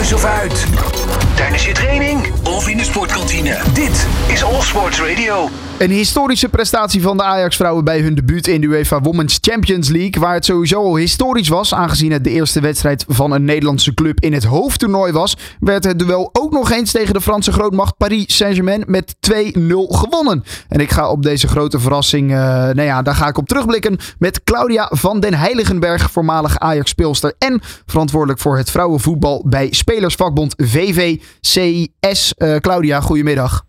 Thuis of uit. Tijdens je training of in de sportkantine. Dit is All Sports Radio. Een historische prestatie van de Ajax-vrouwen bij hun debuut in de UEFA Women's Champions League. Waar het sowieso al historisch was, aangezien het de eerste wedstrijd van een Nederlandse club in het hoofdtoernooi was. Werd het duel ook nog eens tegen de Franse grootmacht Paris Saint-Germain met 2-0 gewonnen. En ik ga op deze grote verrassing, uh, nou ja, daar ga ik op terugblikken met Claudia van den Heiligenberg, voormalig Ajax-speelster en verantwoordelijk voor het vrouwenvoetbal bij Spelersvakbond VVCS. Uh, Claudia, goedemiddag.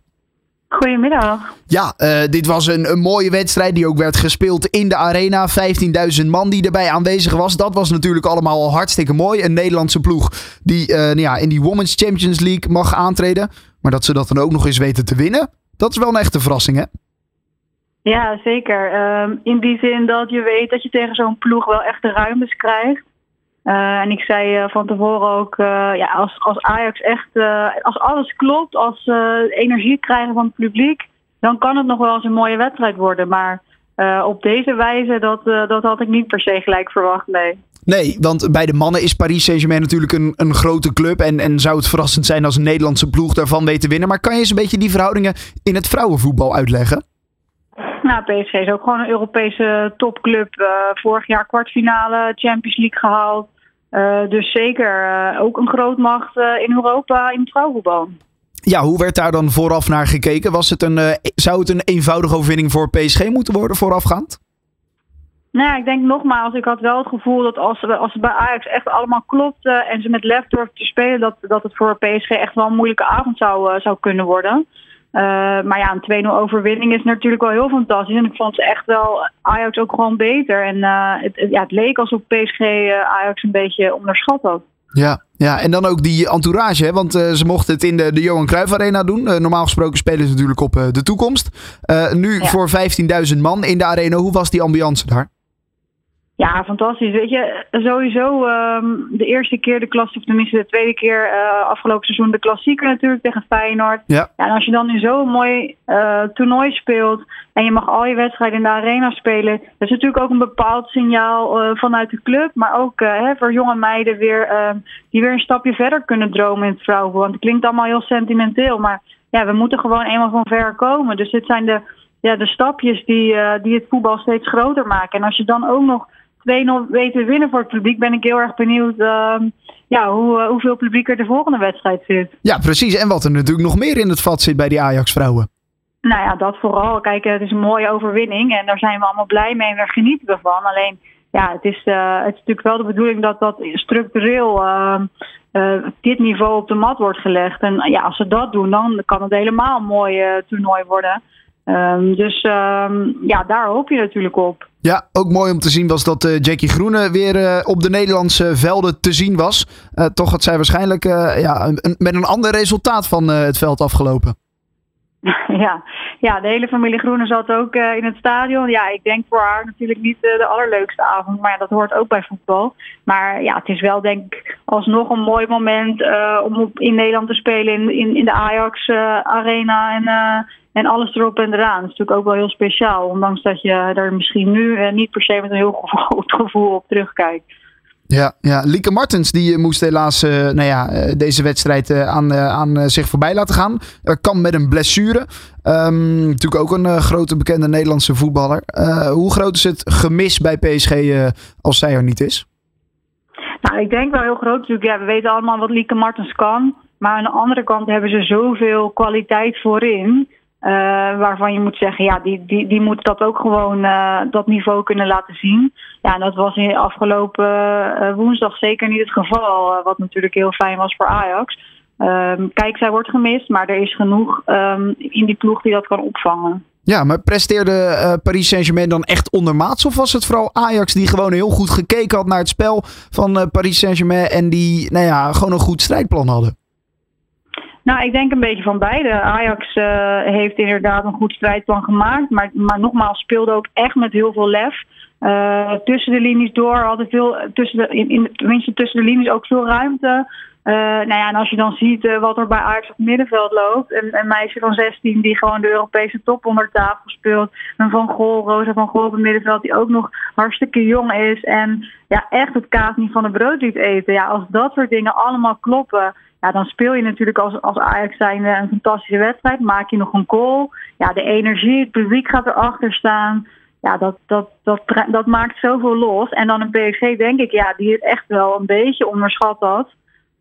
Goedemiddag. Ja, uh, dit was een, een, mooie wedstrijd die ook werd gespeeld in de arena. 15.000 man die erbij aanwezig was. Dat was natuurlijk allemaal al hartstikke mooi. Een Nederlandse ploeg die uh, nou ja, in die Women's Champions League mag aantreden. Maar dat ze dat dan ook nog eens weten te winnen, dat is wel een echte verrassing hè? Ja, zeker. Um, in die zin dat je weet dat je tegen zo'n ploeg wel echt de ruimtes krijgt. Uh, en ik zei uh, van tevoren ook, uh, ja, als, als Ajax echt, als alles klopt, als ze energie krijgen van het publiek, dan kan het nog wel eens een mooie wedstrijd worden. Maar op deze wijze, dat, dat had ik niet per se gelijk verwacht, nee. Nee, want bij de mannen is Paris Saint-Germain natuurlijk een, een grote club. En, en zou het verrassend zijn als een Nederlandse ploeg daarvan weet te winnen. Maar kan je eens een beetje die verhoudingen in het vrouwenvoetbal uitleggen? Nou, PSG is ook gewoon een Europese topclub. Uh, vorig jaar kwartfinale Champions League gehaald. Uh, dus zeker uh, ook een grootmacht in Europa in het vrouwenvoetbal. Ja, hoe werd daar dan vooraf naar gekeken? Was het een, zou het een eenvoudige overwinning voor PSG moeten worden voorafgaand? Nou, ik denk nogmaals, ik had wel het gevoel dat als, als het bij Ajax echt allemaal klopte en ze met lef durfden te spelen, dat, dat het voor PSG echt wel een moeilijke avond zou, zou kunnen worden. Uh, maar ja, een 2-0 overwinning is natuurlijk wel heel fantastisch. En ik vond ze echt wel Ajax ook gewoon beter. En uh, het, ja, het leek alsof PSG uh, Ajax een beetje onderschat had. Ja, ja, en dan ook die entourage. Hè? Want ze mochten het in de, de Johan Cruijff Arena doen. normaal gesproken spelen ze natuurlijk op de toekomst. nu ja. voor 15.000 man in de arena. Hoe was die ambiance daar? Ja, fantastisch. Weet je, sowieso um, de eerste keer de klas, of tenminste de tweede keer uh, afgelopen seizoen de klassieker natuurlijk tegen Feyenoord. Ja. ja en als je dan in zo'n mooi uh, toernooi speelt en je mag al je wedstrijden in de arena spelen, dat is natuurlijk ook een bepaald signaal uh, vanuit de club, maar ook hè, voor jonge meiden weer, die weer een stapje verder kunnen dromen in het vrouwenvoetbal. Want het klinkt allemaal heel sentimenteel, maar ja, we moeten gewoon eenmaal van ver komen. Dus dit zijn de, ja, de stapjes die, die het voetbal steeds groter maken. En als je dan ook nog 2-0 weten winnen voor het publiek, ben ik heel erg benieuwd uh, ja, hoe, uh, hoeveel publiek er de volgende wedstrijd zit. Ja, precies. En wat er natuurlijk nog meer in het vat zit bij die Ajax-vrouwen. Nou ja, dat vooral. Kijk, het is een mooie overwinning en daar zijn we allemaal blij mee en daar genieten we van. Alleen, ja, het is, uh, het is natuurlijk wel de bedoeling dat dat structureel dit niveau op de mat wordt gelegd. En ja, als ze dat doen, dan kan het helemaal een mooi toernooi worden. Um, dus um, ja, daar hoop je natuurlijk op. Ja, ook mooi om te zien was dat uh, Jackie Groene weer uh, op de Nederlandse velden te zien was. Uh, toch had zij waarschijnlijk ja, met een ander resultaat van het veld afgelopen. Ja. ja, de hele familie Groene zat ook in het stadion. Ja, ik denk voor haar natuurlijk niet de allerleukste avond, maar dat hoort ook bij voetbal. Maar ja, het is wel denk ik alsnog een mooi moment om in Nederland te spelen in, in, in de Ajax Arena en en alles erop en eraan. Dat is natuurlijk ook wel heel speciaal. Ondanks dat je er misschien nu eh, niet per se met een heel groot gevoel op terugkijkt. Ja, ja, Lieke Martens die moest helaas uh, nou ja, deze wedstrijd uh, aan, aan zich voorbij laten gaan. kan met een blessure. Um, natuurlijk ook een grote bekende Nederlandse voetballer. hoe groot is het gemis bij PSG als zij er niet is? Nou, ik denk wel heel groot. Natuurlijk, ja, we weten allemaal wat Lieke Martens kan. Maar aan de andere kant hebben ze zoveel kwaliteit voorin. Uh, waarvan je moet zeggen, ja, die, die, die moet dat ook gewoon uh, dat niveau kunnen laten zien. Ja, en dat was in afgelopen uh, woensdag zeker niet het geval. wat natuurlijk heel fijn was voor Ajax. Ehm, kijk, zij wordt gemist, maar er is genoeg um, in die ploeg die dat kan opvangen. Ja, maar presteerde Paris Saint-Germain dan echt ondermaats? Of was het vooral Ajax die gewoon heel goed gekeken had naar het spel van Paris Saint-Germain en die nou ja, gewoon een goed strijdplan hadden? Nou, ik denk een beetje van beide. Ajax uh, heeft inderdaad een goed strijdplan gemaakt. Maar, maar nogmaals, speelde ook echt met heel veel lef. Uh, tussen de linies door hadden veel, tussen in, in, tenminste tussen de linies ook veel ruimte. nou ja, en als je dan ziet wat er bij Ajax op het middenveld loopt. Een, een, meisje van 16 die gewoon de Europese top onder tafel speelt. Een Van Gol, Rosa van Gol op het middenveld die ook nog hartstikke jong is. En ja, echt het kaas niet van de brood liet eten. Ja, als dat soort dingen allemaal kloppen ja, dan speel je natuurlijk als, als Ajax zijnde een fantastische wedstrijd. Maak je nog een goal. Ja, de energie, het publiek gaat erachter staan. Ja, dat, dat, dat, dat maakt zoveel los. En dan een PSG, denk ik, ja, die het echt wel een beetje onderschat had.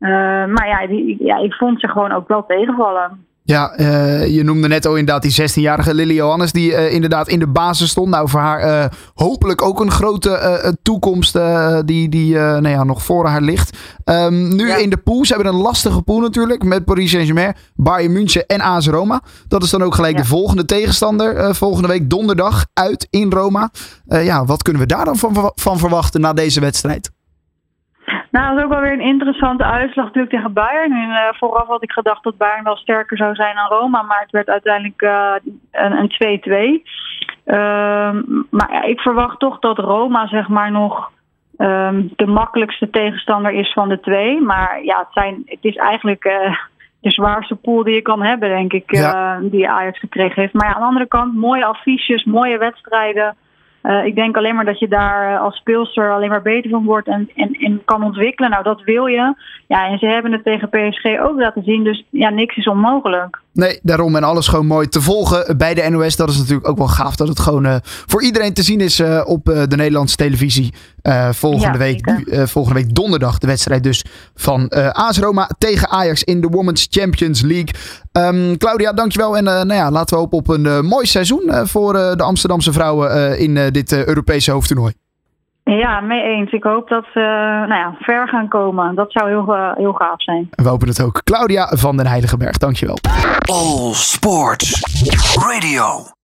Uh, maar ja, die, ja, ik vond ze gewoon ook wel tegenvallen. Ja, uh, je noemde net al inderdaad die 16-jarige Lily Johannes die uh, inderdaad in de basis stond. Nou, voor haar uh, hopelijk ook een grote toekomst die, die nou ja, nog voor haar ligt. Um, nu ja. in de pool, ze hebben een lastige pool natuurlijk met Paris Saint-Germain, Bayern München en AS Roma. Dat is dan ook gelijk ja. de volgende tegenstander volgende week donderdag uit in Roma. ja, wat kunnen we daar dan van, van verwachten na deze wedstrijd? Nou, dat is ook wel weer een interessante uitslag natuurlijk tegen Bayern. En, uh, vooraf had ik gedacht dat Bayern wel sterker zou zijn dan Roma, maar het werd uiteindelijk uh, een 2-2. Uh, maar ja, ik verwacht toch dat Roma zeg maar nog um, de makkelijkste tegenstander is van de twee. Maar ja, het, zijn, het is eigenlijk uh, de zwaarste pool die je kan hebben, denk ik, ja. die Ajax gekregen heeft. Maar ja, aan de andere kant, mooie affiches, mooie wedstrijden. Uh, ik denk alleen maar dat je daar als speelster alleen maar beter van wordt en, en, en kan ontwikkelen. Nou, dat wil je. Ja, en ze hebben het tegen PSG ook laten zien. Dus ja, niks is onmogelijk. Nee, daarom en alles gewoon mooi te volgen bij de NOS. Dat is natuurlijk ook wel gaaf dat het gewoon uh, voor iedereen te zien is uh, op uh, de Nederlandse televisie. volgende, ja, week, volgende week donderdag de wedstrijd dus van AS Roma tegen Ajax in de Women's Champions League. Um, Claudia, dankjewel. En nou ja, laten we hopen op een mooi seizoen voor de Amsterdamse vrouwen in dit Europese hoofdtoernooi. Ja, mee eens. Ik hoop dat ze nou ja, ver gaan komen. Dat zou heel, uh, heel gaaf zijn. We hopen het ook. Claudia van den Heiligenberg, dankjewel. All Sports Radio.